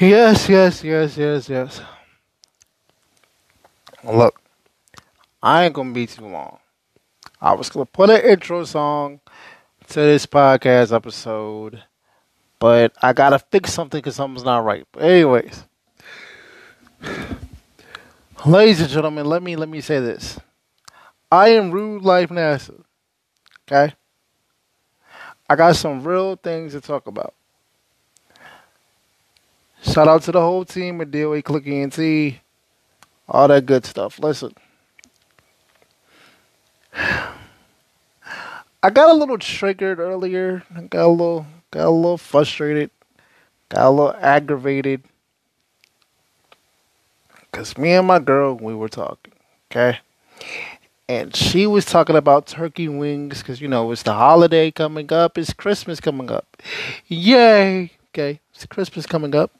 Yes, yes, yes, yes, yes. Look, I ain't gonna be too long. I was gonna put an intro song to this podcast episode, but I gotta fix something because something's not right. But anyways, ladies and gentlemen, let me let me say this. I am Rude Life NASA. Okay? I got some real things to talk about. Shout out to the whole team at DOA Click ENT. All that good stuff. Listen. I got a little triggered earlier. I got a little got a little frustrated. Got a little aggravated. Cause me and my girl, we were talking. Okay? And she was talking about turkey wings because you know it's the holiday coming up, it's Christmas coming up. Yay! Okay, it's Christmas coming up.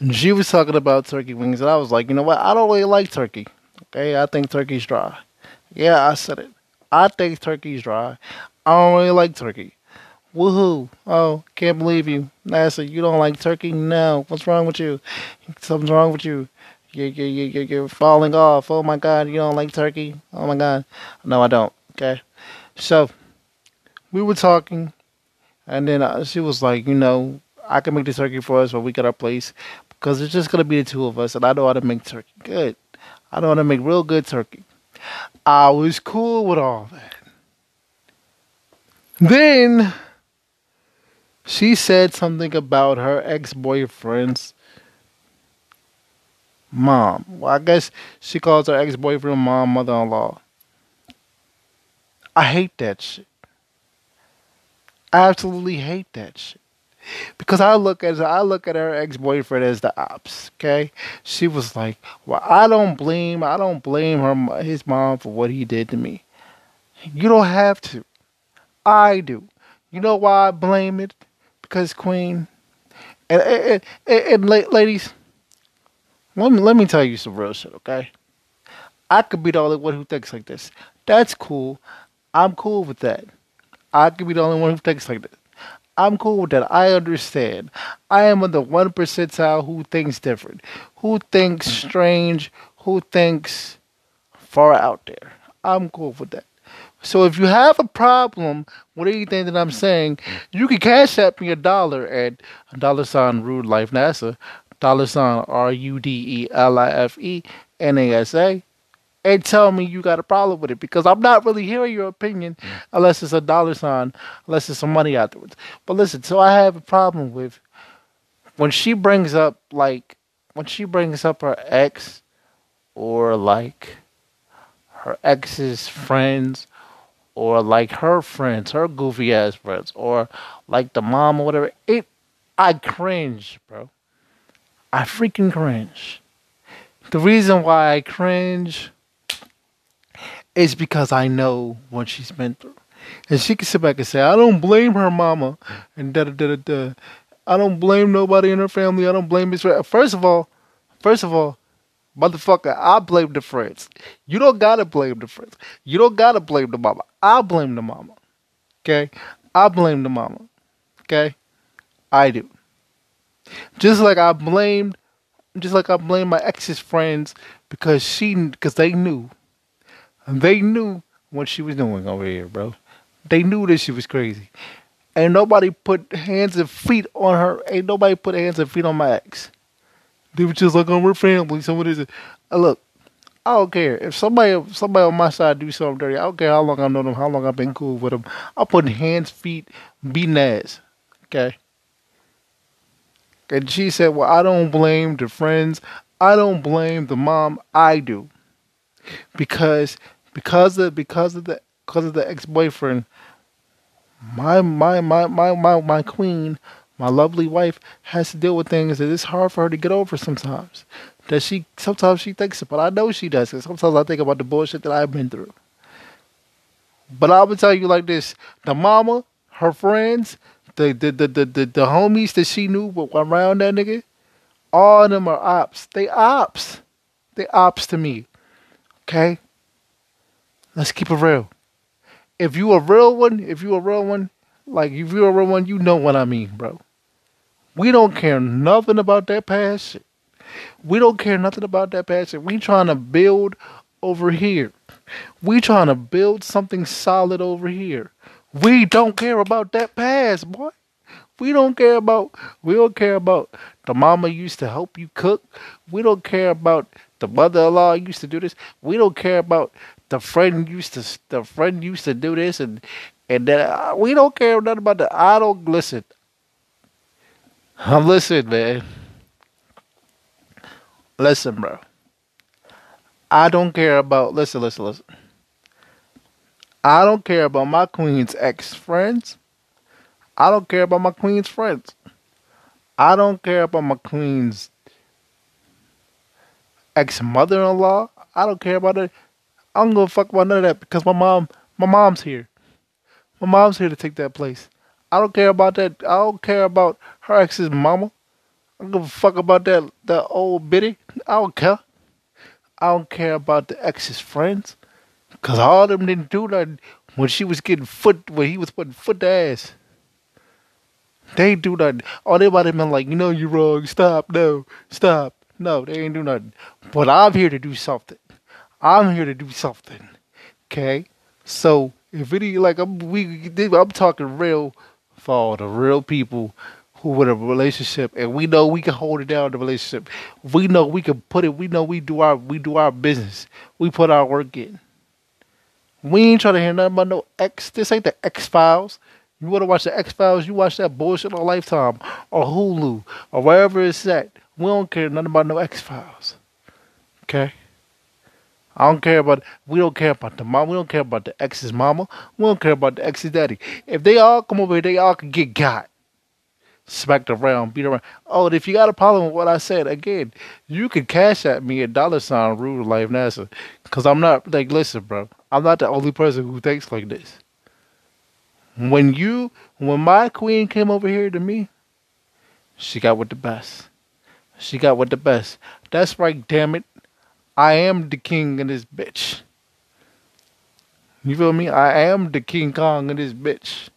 And she was talking about turkey wings, and I was like, you know what? I don't really like turkey. Okay, I think turkey's dry. Yeah, I said it. I think turkey's dry. I don't really like turkey. Woohoo! Oh, can't believe you, NASA. You don't like turkey? No. What's wrong with you? Something's wrong with you. You're, you're, you're, you're falling off. Oh my God, you don't like turkey? Oh my God. No, I don't. Okay. So, we were talking, and then uh, she was like, you know, I can make the turkey for us when we get our place because it's just gonna be the two of us, and I know how to make turkey good. I know how to make real good turkey. I was cool with all that. Then she said something about her ex-boyfriend's mom. Well, I guess she calls her ex-boyfriend mom mother-in-law. I hate that shit. I absolutely hate that shit because I look at I look at her ex boyfriend as the ops. Okay, she was like, "Well, I don't blame I don't blame her his mom for what he did to me. You don't have to. I do. You know why I blame it? Because Queen and and, and, and ladies, let me let me tell you some real shit. Okay, I could be the only one who thinks like this. That's cool. I'm cool with that. I could be the only one who thinks like this. I'm cool with that. I understand. I am on the one percentile who thinks different, who thinks mm-hmm. strange, who thinks far out there. I'm cool with that. So if you have a problem with anything that I'm saying, you can cash out me a dollar at dollar sign rude life NASA, dollar sign R U D E L I F E N A S A and tell me you got a problem with it because I'm not really hearing your opinion mm. unless it's a dollar sign, unless it's some money afterwards. But listen, so I have a problem with when she brings up like when she brings up her ex or like her ex's friends or like her friends, her goofy ass friends, or like the mom or whatever, it I cringe, bro. I freaking cringe. The reason why I cringe it's because I know what she's been through. And she can sit back and say, I don't blame her mama and da da da da da. I don't blame nobody in her family. I don't blame his friend. First of all, first of all, motherfucker, I blame the friends. You don't gotta blame the friends. You don't gotta blame the mama. I blame the mama. Okay? I blame the mama. Okay? I do. Just like I blamed just like I blame my ex's friends because she because they knew they knew what she was doing over here, bro. They knew that she was crazy. And nobody put hands and feet on her. Ain't nobody put hands and feet on my ex. They were just like, oh, we're family. Someone is. Uh, look, I don't care. If somebody somebody on my side do something dirty, I don't care how long I know them, how long I've been cool with them. I'm putting hands, feet, beating ass. Okay? And she said, well, I don't blame the friends. I don't blame the mom. I do. Because because of because of the because of the ex boyfriend, my my my my my my queen, my lovely wife, has to deal with things that it's hard for her to get over sometimes. That she sometimes she thinks but I know she does. Sometimes I think about the bullshit that I've been through. But I will tell you like this: the mama, her friends, the the the the the, the homies that she knew were around that nigga, all of them are ops. They ops. They ops to me. Okay? Let's keep it real. If you a real one, if you a real one, like if you a real one, you know what I mean, bro. We don't care nothing about that past shit. We don't care nothing about that past shit. We trying to build over here. We trying to build something solid over here. We don't care about that past, boy. We don't care about we don't care about the mama used to help you cook. We don't care about the mother-in-law used to do this. We don't care about the friend used to the friend used to do this and and that uh, we don't care nothing about that. I don't listen. I'm listen, man. Listen, bro. I don't care about listen, listen, listen. I don't care about my queen's ex friends. I don't care about my queen's friends. I don't care about my queen's ex mother in law. I don't care about it. I don't give fuck about none of that because my mom my mom's here. My mom's here to take that place. I don't care about that. I don't care about her ex's mama. I don't give a fuck about that that old biddy. I don't care. I don't care about the ex's friends. Cause all of them didn't do nothing when she was getting foot when he was putting foot to ass. They do nothing. All they about have been like, you know you're wrong. Stop. No. Stop. No, they ain't do nothing. But I'm here to do something. I'm here to do something. Okay? So if any like I'm we I'm talking real for all the real people who with a relationship and we know we can hold it down the relationship. We know we can put it we know we do our we do our business. We put our work in. We ain't trying to hear nothing about no X this ain't the X Files. You wanna watch the X Files, you watch that bullshit on Lifetime or Hulu or wherever it's at. We don't care nothing about no X Files. Okay? I don't care about. We don't care about the mom. We don't care about the ex's mama. We don't care about the ex's daddy. If they all come over here, they all can get got, smacked around, beat around. Oh, if you got a problem with what I said, again, you can cash at me a dollar sign Rude Life NASA, because I'm not like listen, bro. I'm not the only person who thinks like this. When you, when my queen came over here to me, she got with the best. She got with the best. That's right, damn it. I am the king in this bitch. You feel me? I am the King Kong in this bitch.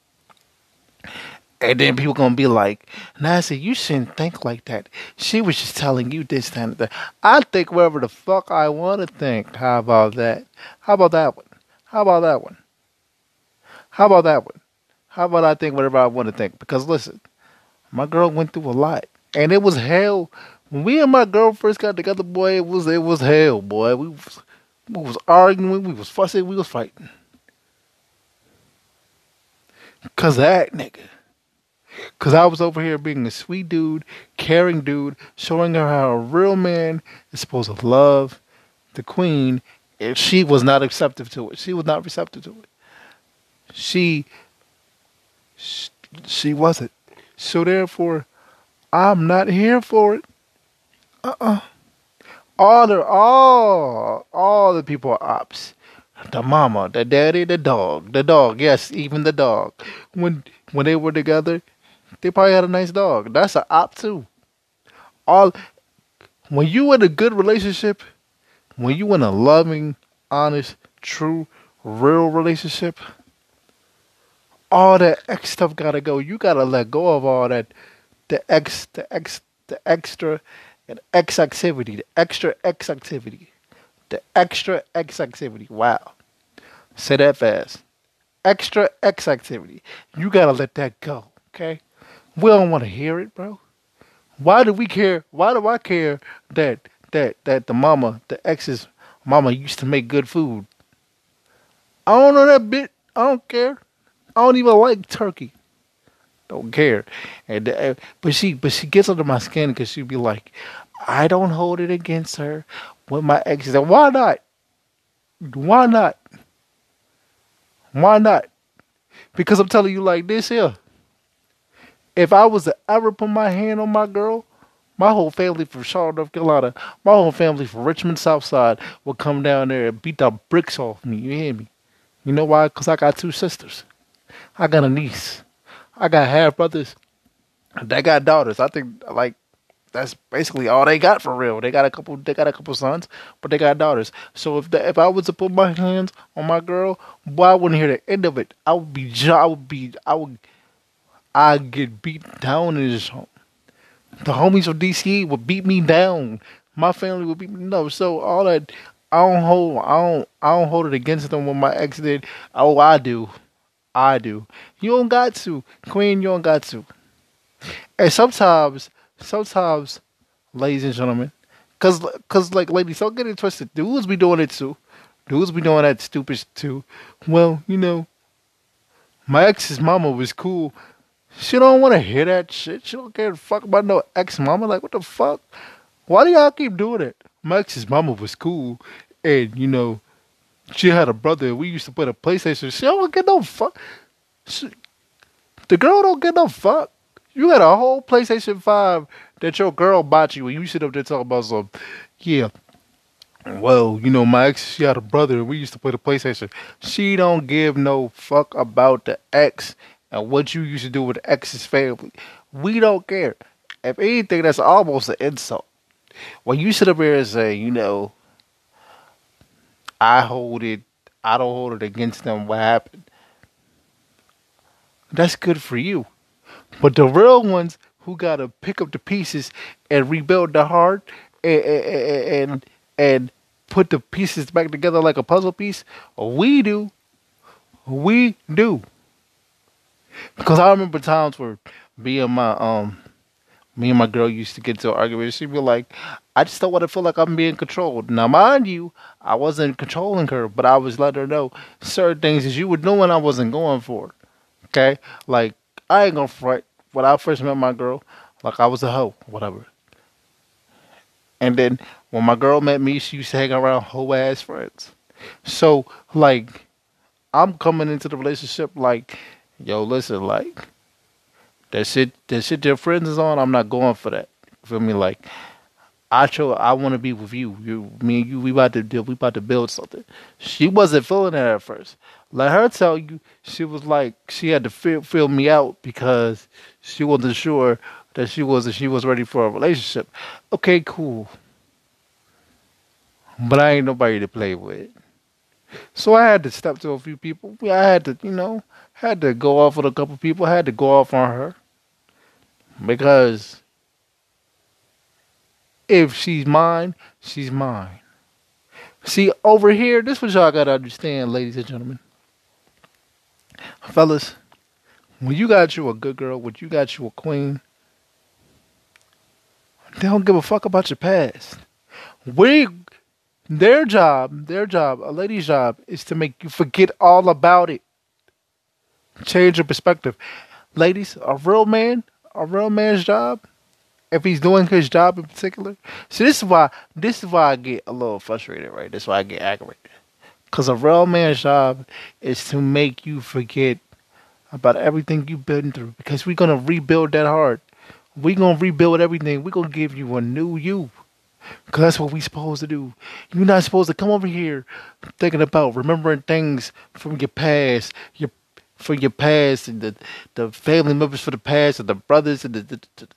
And then people gonna be like, Nancy, you shouldn't think like that. She was just telling you this, that, and that. I think whatever the fuck I want to think. How about that? How about that one? How about that one? How about that one? How about I think whatever I want to think? Because listen, my girl went through a lot, and it was hell when we and my girl first got together, boy, it was it was hell, boy. We was, we was arguing, we was fussing, we was fighting. Cause that nigga. Cause I was over here being a sweet dude, caring dude, showing her how a real man is supposed to love the queen, and she was not receptive to it. She was not receptive to it. She, she, she wasn't. So therefore, I'm not here for it. Uh-uh. All the all all the people are ops. The mama, the daddy, the dog, the dog. Yes, even the dog. When when they were together, they probably had a nice dog. That's an op too. All when you in a good relationship, when you in a loving, honest, true, real relationship, all that X stuff gotta go. You gotta let go of all that the X the X the extra and X activity, the extra X activity, the extra X activity. Wow. Say that fast. Extra X activity. You gotta let that go, okay? We don't want to hear it, bro. Why do we care? Why do I care that that that the mama, the ex's mama used to make good food? I don't know that bit. I don't care. I don't even like turkey don't care. And uh, but she but she gets under my skin because she'd be like, I don't hold it against her. When my ex said, why not? Why not? Why not? Because I'm telling you like this here. If I was to ever put my hand on my girl, my whole family from Charlotte, North Carolina, my whole family from Richmond, South Side would come down there and beat the bricks off me. You hear me? You know why? Because I got two sisters. I got a niece. I got half brothers. They got daughters. I think like that's basically all they got for real. They got a couple. They got a couple sons, but they got daughters. So if the, if I was to put my hands on my girl, boy, I wouldn't hear the end of it. I would be. I would be. I would. I get beat down in this home. the homies from DC would beat me down. My family would beat me no. So all that I don't hold I don't I don't hold it against them when my ex did. Oh, I do. I do. You don't got to. Queen, you don't got to. And sometimes sometimes, ladies and gentlemen, cause cause like ladies, don't get it twisted. Dudes be doing it too. Dudes be doing that stupid too. Well, you know, my ex's mama was cool. She don't want to hear that shit. She don't care fuck about no ex mama. Like, what the fuck? Why do y'all keep doing it? My ex's mama was cool, and you know, she had a brother. We used to play the PlayStation. She don't get no fuck. She, the girl don't get no fuck. You got a whole PlayStation Five that your girl bought you, and you sit up there talking about some, yeah. Well, you know, my ex, she had a brother, we used to play the PlayStation. She don't give no fuck about the ex and what you used to do with the ex's family. We don't care. If anything, that's almost an insult. When you sit up here and say, you know, I hold it, I don't hold it against them, what happened? That's good for you. But the real ones who got to pick up the pieces and rebuild the heart and, and, and, and put the pieces back together like a puzzle piece, we do. We do. Because I remember times where me and my um me and my girl used to get into an argument. She'd be like, I just don't want to feel like I'm being controlled. Now, mind you, I wasn't controlling her, but I was letting her know certain things that you were doing I wasn't going for. Okay? Like, I ain't gonna front. When I first met my girl, like I was a hoe, whatever. And then when my girl met me, she used to hang around hoe ass friends. So, like, I'm coming into the relationship like, yo, listen, like, that shit, that shit your friends is on, I'm not going for that. You feel me? Like, I show, I want to be with you. You, me and you, we about to do, we about to build something. She wasn't feeling that at first. Let her tell you, she was like, she had to feel, feel me out because she wasn't sure that she was, she was ready for a relationship. Okay, cool. But I ain't nobody to play with. So I had to step to a few people. I had to, you know, had to go off with a couple people. Had to go off on her because if she's mine, she's mine. See, over here, this what y'all gotta understand, ladies and gentlemen. Fellas, when you got you a good girl, when you got you a queen, they don't give a fuck about your past. We their job, their job, a lady's job is to make you forget all about it. Change your perspective. Ladies, a real man, a real man's job, if he's doing his job in particular. See, this is why this is why I get a little frustrated, right? This is why I get aggravated. Cause a real man's job is to make you forget about everything you've been through. Because we're gonna rebuild that heart. We're gonna rebuild everything. We're gonna give you a new you. Because that's what we supposed to do. You're not supposed to come over here thinking about remembering things from your past, your from your past, and the the family members for the past, and the brothers, and the the,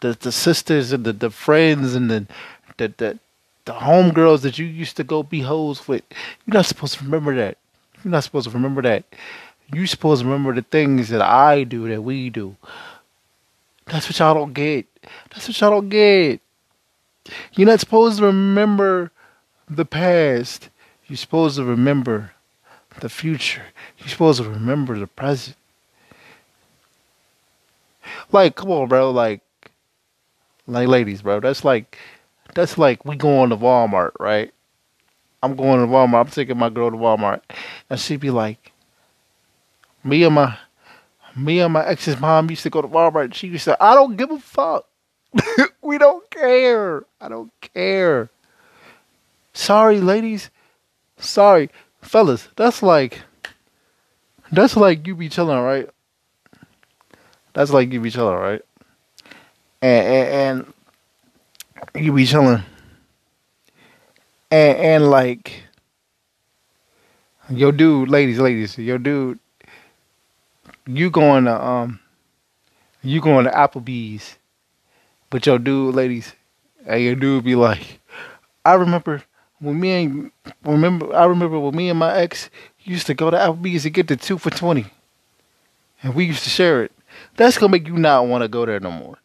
the, the sisters, and the, the friends, and the the the, the homegirls that you used to go be hoes with. You're not supposed to remember that. You're not supposed to remember that. You're supposed to remember the things that I do, that we do. That's what y'all don't get. That's what y'all don't get. You're not supposed to remember the past. You're supposed to remember the future. You're supposed to remember the present. Like, come on, bro. Like, like, ladies, bro. That's like, that's like we going to Walmart, right? I'm going to Walmart. I'm taking my girl to Walmart, and she'd be like, me and my, me and my ex's mom used to go to Walmart. She used to, I don't give a fuck. we don't care. I don't care. Sorry, ladies. Sorry, fellas. That's like that's like you be chilling, right? That's like you be chilling, right? And and, and you be chilling, and and like your dude, ladies, ladies, your dude, you going to um, you going to Applebee's but your dude, ladies, and your dude be like, I remember when me and remember I remember when me and my ex used to go to Applebee's to get the two for twenty, and we used to share it. That's gonna make you not want to go there no more.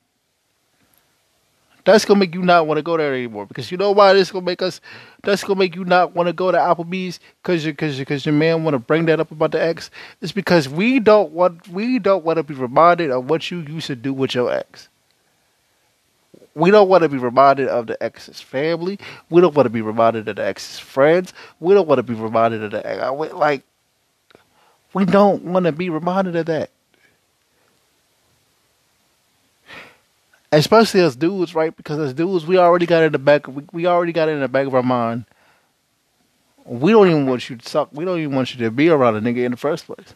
That's gonna make you not want to go there anymore. Because you know why this gonna make us. That's gonna make you not want to go to Applebee's because you because because your man want to bring that up about the ex. It's because we don't want we don't want to be reminded of what you used to do with your ex. We don't want to be reminded of the ex's family. We don't want to be reminded of the ex's friends. We don't want to be reminded of the ex. Like, we don't want to be reminded of that. Especially as dudes, right? Because as dudes, we already got in the back. We, we already got in the back of our mind. We don't even want you to suck. We don't even want you to be around a nigga in the first place.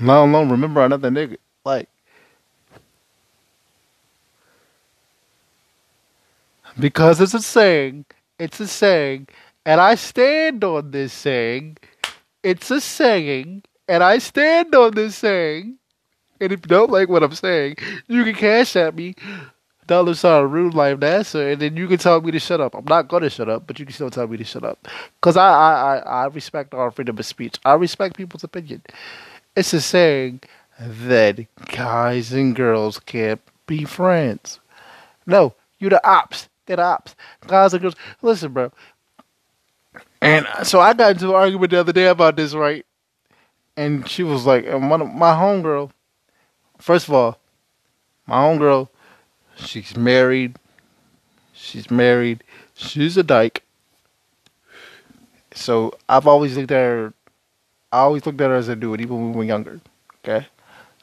Let alone remember another nigga. Like, because it's a saying. It's a saying, and I stand on this saying. It's a saying, and I stand on this saying. And if you don't like what I'm saying, you can cash at me dollar sign rude life NASA, and then you can tell me to shut up. I'm not gonna shut up, but you can still tell me to shut up, cause I I I, I respect our freedom of speech. I respect people's opinion. It's a saying that guys and girls can't be friends. No, you the ops. They're ops. And girls. Listen, bro. And so I got into an argument the other day about this, right? And she was like, and one of my homegirl, first of all, my homegirl, she's married. She's married. She's a dyke. So I've always looked at her I always looked at her as a dude, even when we were younger. Okay,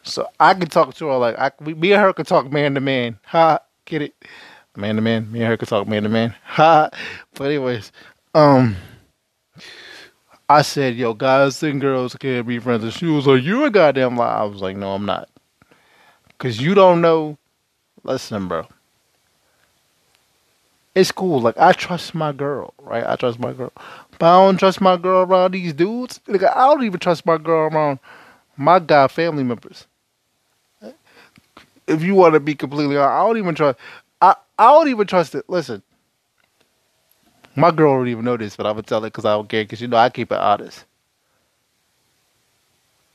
so I can talk to her like I, me and her can talk man to man. Ha, get it? Man to man. Me and her can talk man to man. Ha. But anyways, um, I said, "Yo, guys and girls can't be friends." And she was like, "You a goddamn lie." I was like, "No, I'm not." Cause you don't know. Listen, bro. It's cool. Like I trust my girl, right? I trust my girl. But I don't trust my girl around these dudes. Like, I don't even trust my girl around my guy family members. If you want to be completely honest, I don't even trust. I I don't even trust it. Listen, my girl don't even know this, but I'm gonna tell her because I don't care. Because you know I keep it honest.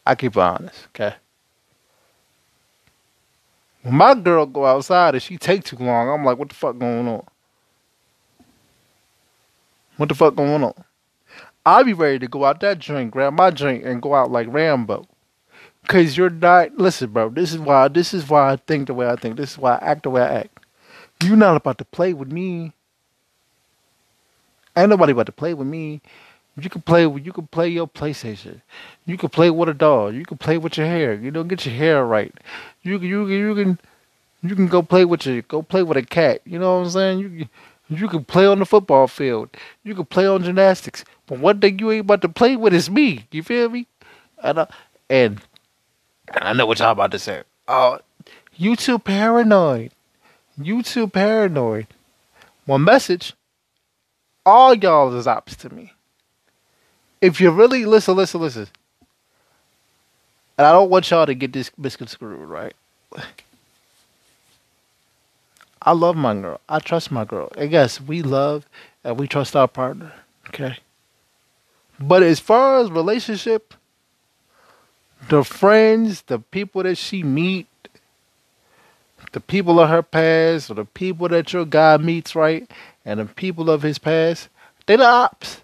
I keep it honest. Okay. When my girl go outside and she take too long, I'm like, what the fuck going on? What the fuck going on? I'll be ready to go out that drink, grab my drink, and go out like Rambo. Cause you're not. Listen, bro. This is why. This is why I think the way I think. This is why I act the way I act. You're not about to play with me. Ain't nobody about to play with me. You can play with. You can play your PlayStation. You can play with a dog. You can play with your hair. You don't get your hair right. You can. You can. You can. You can go play with your. Go play with a cat. You know what I'm saying? You. You can play on the football field. You can play on gymnastics. But one thing you ain't about to play with is me. You feel me? And uh, and, and I know what y'all about to say. Oh, you too paranoid. You too paranoid. One message. All y'all is ops to me. If you really listen, listen, listen. And I don't want y'all to get this misconstrued, right? I love my girl. I trust my girl. And yes, we love and we trust our partner. Okay. But as far as relationship, the friends, the people that she meet, the people of her past, or the people that your guy meets, right, and the people of his past, they the ops.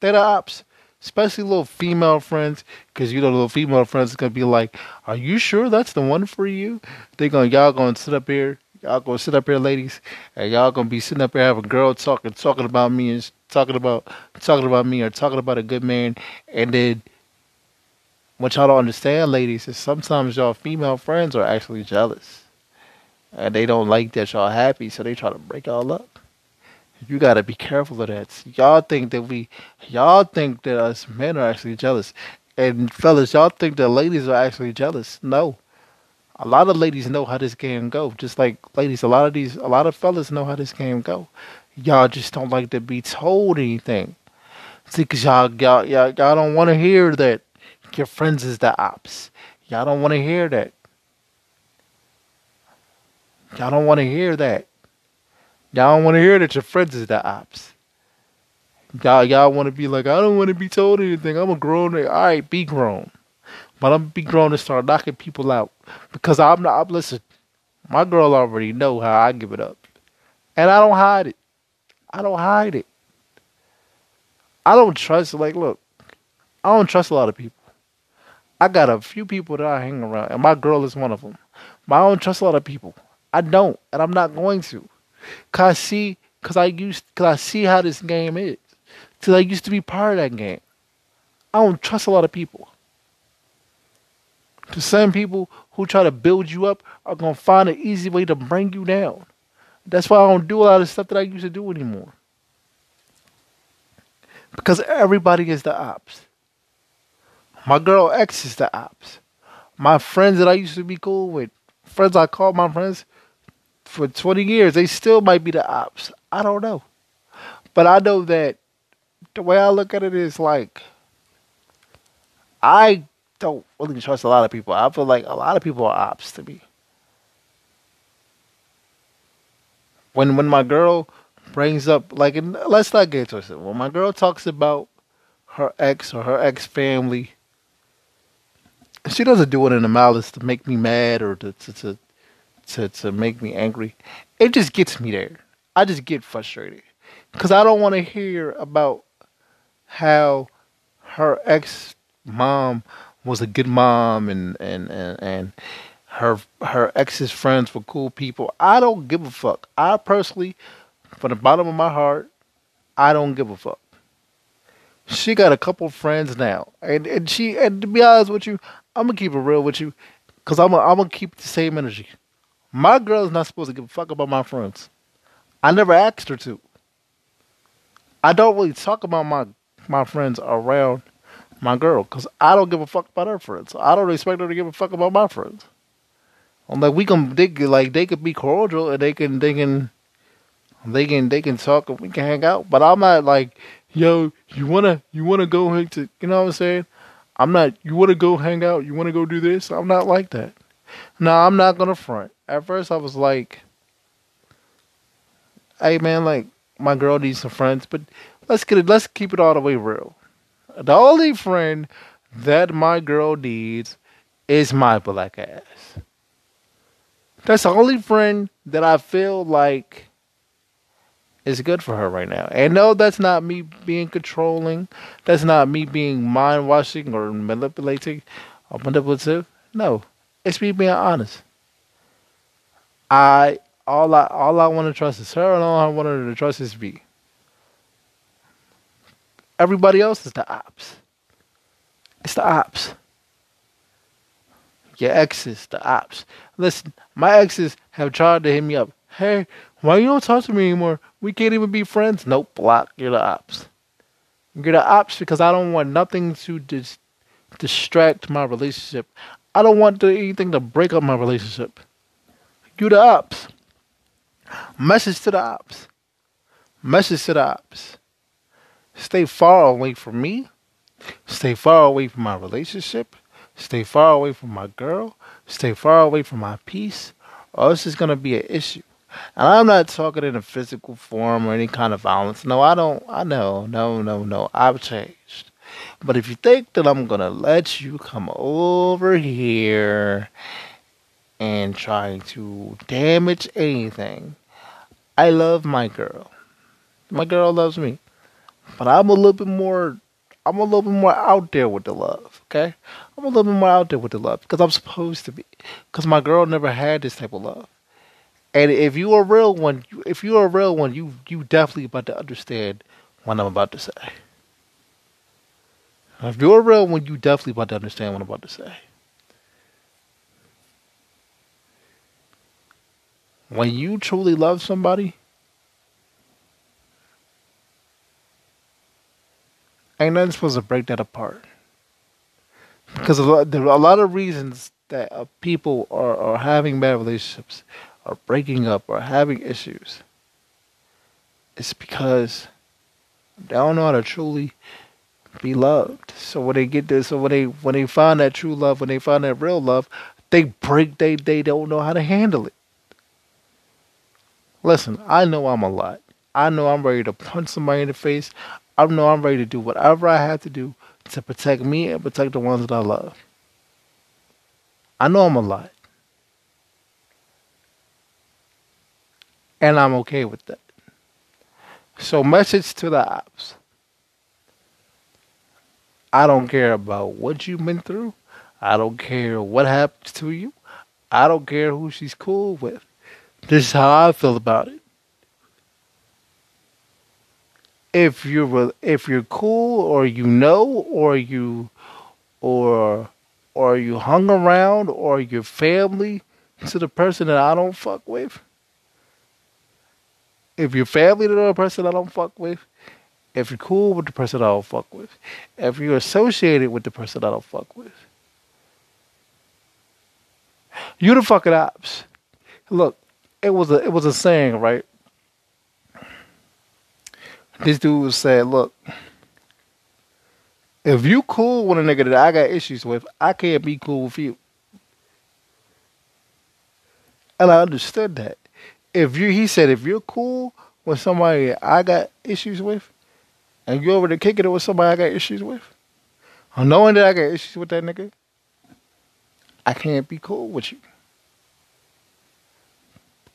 They the ops. Especially little female friends, because you know little female friends are gonna be like, "Are you sure that's the one for you?" They gonna y'all gonna sit up here, y'all gonna sit up here, ladies, and y'all gonna be sitting up here having a girl talking, talking about me and talking about talking about me or talking about a good man, and then what y'all don't understand, ladies, is sometimes y'all female friends are actually jealous, and they don't like that y'all happy, so they try to break y'all up. You gotta be careful of that. Y'all think that we, y'all think that us men are actually jealous, and fellas, y'all think that ladies are actually jealous. No, a lot of ladies know how this game go. Just like ladies, a lot of these, a lot of fellas know how this game go. Y'all just don't like to be told anything. See, cause y'all, y'all, y'all, y'all don't want to hear that your friends is the ops. Y'all don't want to hear that. Y'all don't want to hear that. Y'all don't want to hear that your friends is the ops. Y'all, y'all want to be like, I don't want to be told anything. I'm a grown. All right, be grown. But I'm be grown and start knocking people out because I'm not. I'm, listen, my girl already know how I give it up. And I don't hide it. I don't hide it. I don't trust, like, look, I don't trust a lot of people. I got a few people that I hang around, and my girl is one of them. But I don't trust a lot of people. I don't, and I'm not going to. Cause I see, cause I used, cause I see how this game is. Cause I used to be part of that game. I don't trust a lot of people. The same people who try to build you up are gonna find an easy way to bring you down. That's why I don't do a lot of stuff that I used to do anymore. Because everybody is the ops. My girl X is the ops. My friends that I used to be cool with, friends I called my friends for 20 years, they still might be the ops. I don't know. But I know that the way I look at it is like, I don't really trust a lot of people. I feel like a lot of people are ops to me. When when my girl brings up like, let's not get twisted. When my girl talks about her ex or her ex family, she doesn't do it in a malice to make me mad or to to to to, to make me angry. It just gets me there. I just get frustrated because I don't want to hear about how her ex mom was a good mom and and and, and her her ex's friends were cool people. I don't give a fuck. I personally, from the bottom of my heart, I don't give a fuck. She got a couple friends now, and and she and to be honest with you, I'm gonna keep it real with you, cause I'm gonna, I'm gonna keep the same energy. My girl's not supposed to give a fuck about my friends. I never asked her to. I don't really talk about my my friends around my girl because I don't give a fuck about her friends. I don't expect her to give a fuck about my friends. I'm like we can they like they could be cordial and they can they can they can they can talk and we can hang out. But I'm not like, yo, you wanna you wanna go hang to you know what I'm saying? I'm not you wanna go hang out, you wanna go do this? I'm not like that. No, I'm not gonna front. At first I was like, Hey man, like my girl needs some friends, but let's get it let's keep it all the way real. The only friend that my girl needs is my black ass. That's the only friend that I feel like is good for her right now. And no, that's not me being controlling. That's not me being mind washing or manipulating or manipulative. No, it's me being honest. I all I all I want to trust is her, and all I want her to trust is me. Everybody else is the ops. It's the ops. Your exes, the ops. Listen, my exes have tried to hit me up. Hey, why you don't talk to me anymore? We can't even be friends. Nope, block. You're the ops. You're the ops because I don't want nothing to dis- distract my relationship. I don't want anything to break up my relationship. You the ops. Message to the ops. Message to the ops. Stay far away from me. Stay far away from my relationship. Stay far away from my girl. Stay far away from my peace. Or this is going to be an issue. And I'm not talking in a physical form or any kind of violence. No, I don't. I know. No, no, no. I've changed. But if you think that I'm going to let you come over here and try to damage anything, I love my girl. My girl loves me. But I'm a little bit more I'm a little bit more out there with the love, okay? I'm a little bit more out there with the love because I'm supposed to be. Because my girl never had this type of love. And if you are a real one, if you are a real one, you you definitely about to understand what I'm about to say. If you're a real one, you definitely about to understand what I'm about to say. When you truly love somebody, ain't nothing supposed to break that apart. Because a lot, there are a lot of reasons that uh, people are, are having bad relationships, are breaking up, or having issues. It's because they don't know how to truly be loved. So when they get this, so when they when they find that true love, when they find that real love, they break. They they don't know how to handle it. Listen, I know I'm a lot. I know I'm ready to punch somebody in the face. I know I'm ready to do whatever I have to do to protect me and protect the ones that I love. I know I'm a lot. And I'm okay with that. So, message to the ops. I don't care about what you've been through. I don't care what happens to you. I don't care who she's cool with. This is how I feel about it. If you're if you're cool or you know or you or or you hung around or your family to the person that I don't fuck with. If you're family to the person I don't fuck with, if you're cool with the person I don't fuck with, if you're associated with the person I don't fuck with, you the fucking ops. Look, it was a it was a saying, right? This dude was saying, "Look, if you cool with a nigga that I got issues with, I can't be cool with you." And I understood that. If you, he said, if you're cool with somebody I got issues with, and you over there kicking it with somebody I got issues with, or knowing that I got issues with that nigga, I can't be cool with you.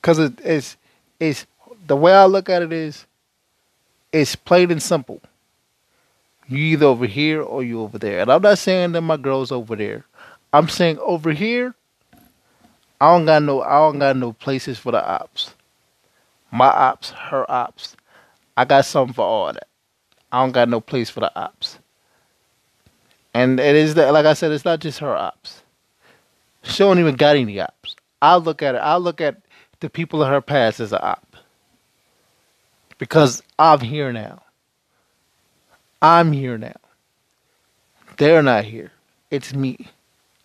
Cause it, it's it's the way I look at it is it's plain and simple. You either over here or you over there. And I'm not saying that my girl's over there. I'm saying over here, I don't got no I don't got no places for the ops. My ops, her ops. I got something for all that. I don't got no place for the ops. And it is that like I said, it's not just her ops. She don't even got any ops. I look at it. I look at the people in her past as an op. Because I'm here now. I'm here now. They're not here. It's me.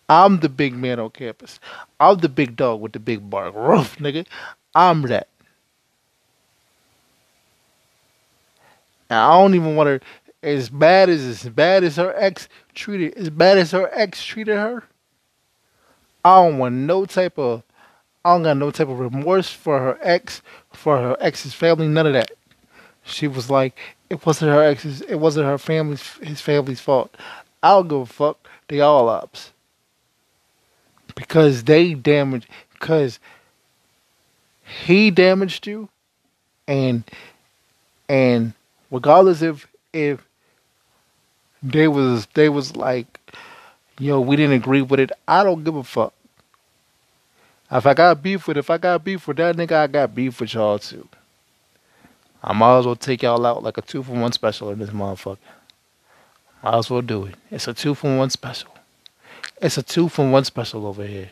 I'm the big man on campus. I'm the big dog with the big bark. Roof, nigga. I'm that. And I don't even want her as bad as as bad as her ex treated as bad as her ex treated her. I don't want no type of I don't got no type of remorse for her ex, for her ex's family, none of that. She was like, it wasn't her ex's, it wasn't her family's, his family's fault. I don't give a fuck. They all ups because they damaged, because he damaged you, and and regardless if if they was they was like, yo, we didn't agree with it. I don't give a fuck. If I got beef with if I got beef with that nigga, I got beef with y'all too. I might as well take y'all out like a two for one special in this motherfucker. Might as well do it. It's a two for one special. It's a two for one special over here.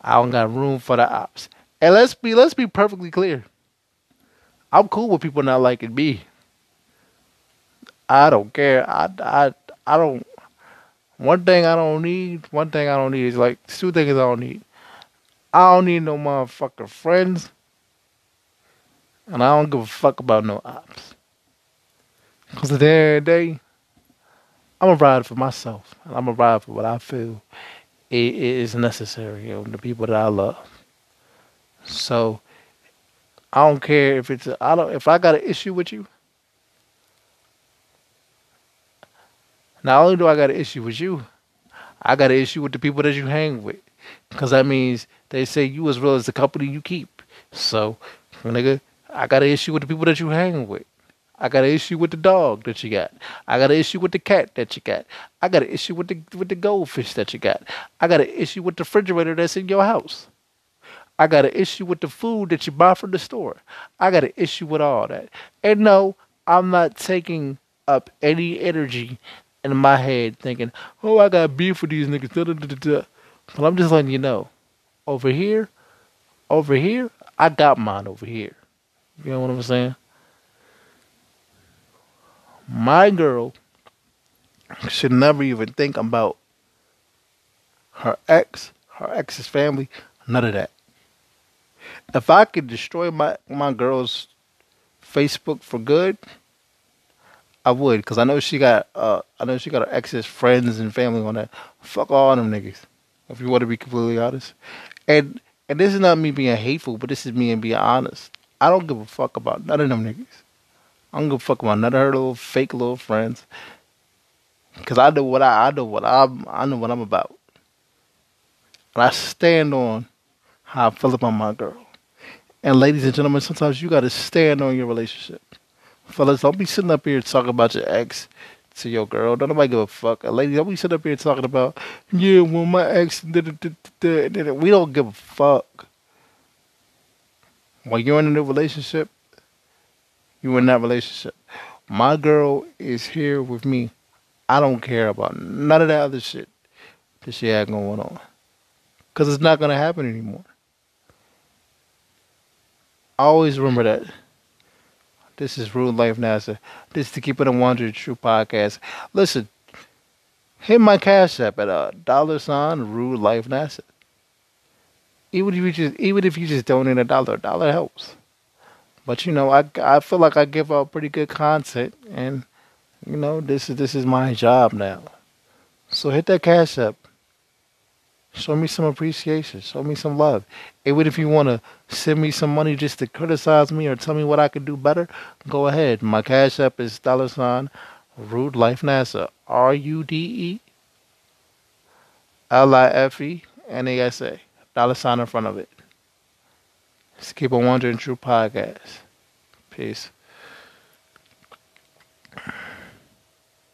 I don't got room for the ops. And let's be let's be perfectly clear. I'm cool with people not liking me. I don't care. I I I don't. One thing I don't need. One thing I don't need is like two things I don't need. I don't need no motherfucking friends. And I don't give a fuck about no ops. Because at the end of the day, I'm a ride for myself. And I'm a ride for what I feel is necessary of the people that I love. So I don't care if it's a, I don't if I got an issue with you. Not only do I got an issue with you, I got an issue with the people that you hang with. Because that means they say you as real as the company you keep. So, nigga, I got an issue with the people that you hang with. I got an issue with the dog that you got. I got an issue with the cat that you got. I got an issue with the with the goldfish that you got. I got an issue with the refrigerator that's in your house. I got an issue with the food that you buy from the store. I got an issue with all that. And no, I'm not taking up any energy in my head thinking, oh, I got beef with these niggas. Da, but I'm just letting you know, over here, over here, I got mine over here. You know what I'm saying? My girl should never even think about her ex, her ex's family, none of that. If I could destroy my my girl's Facebook for good, I would, because I know she got uh I know she got her ex's friends and family on that. Fuck all them niggas if you want to be completely honest. And and this is not me being hateful, but this is me and being honest. I don't give a fuck about none of them niggas. I don't give a fuck about none of her little fake little friends. Cause I know what I I know what I'm I know what I'm about. And I stand on how I feel about my girl. And ladies and gentlemen, sometimes you gotta stand on your relationship. Fellas, don't be sitting up here talking about your ex to your girl. Don't nobody give a fuck. A lady, don't be sitting up here talking about, yeah, well, my ex, da, da, da, we don't give a fuck. When you're in a new relationship, you're in that relationship. My girl is here with me. I don't care about none of that other shit that she had going on. Because it's not going to happen anymore. I Always remember that. This is Rude Life NASA. This is the Keep It a 100 True podcast. Listen, hit my cash app at a dollar sign Rude Life NASA. Even if you just even if you just donate a dollar, a dollar helps. But you know, I I feel like I give out pretty good content, and you know, this is this is my job now. So hit that cash app. Show me some appreciation. Show me some love. Even if you want to send me some money just to criticize me or tell me what I could do better, go ahead. My cash app is dollar sign Rude Life NASA. R U D E L I F E N A S A. Dollar sign in front of it. Just keep on wondering true podcast. Peace.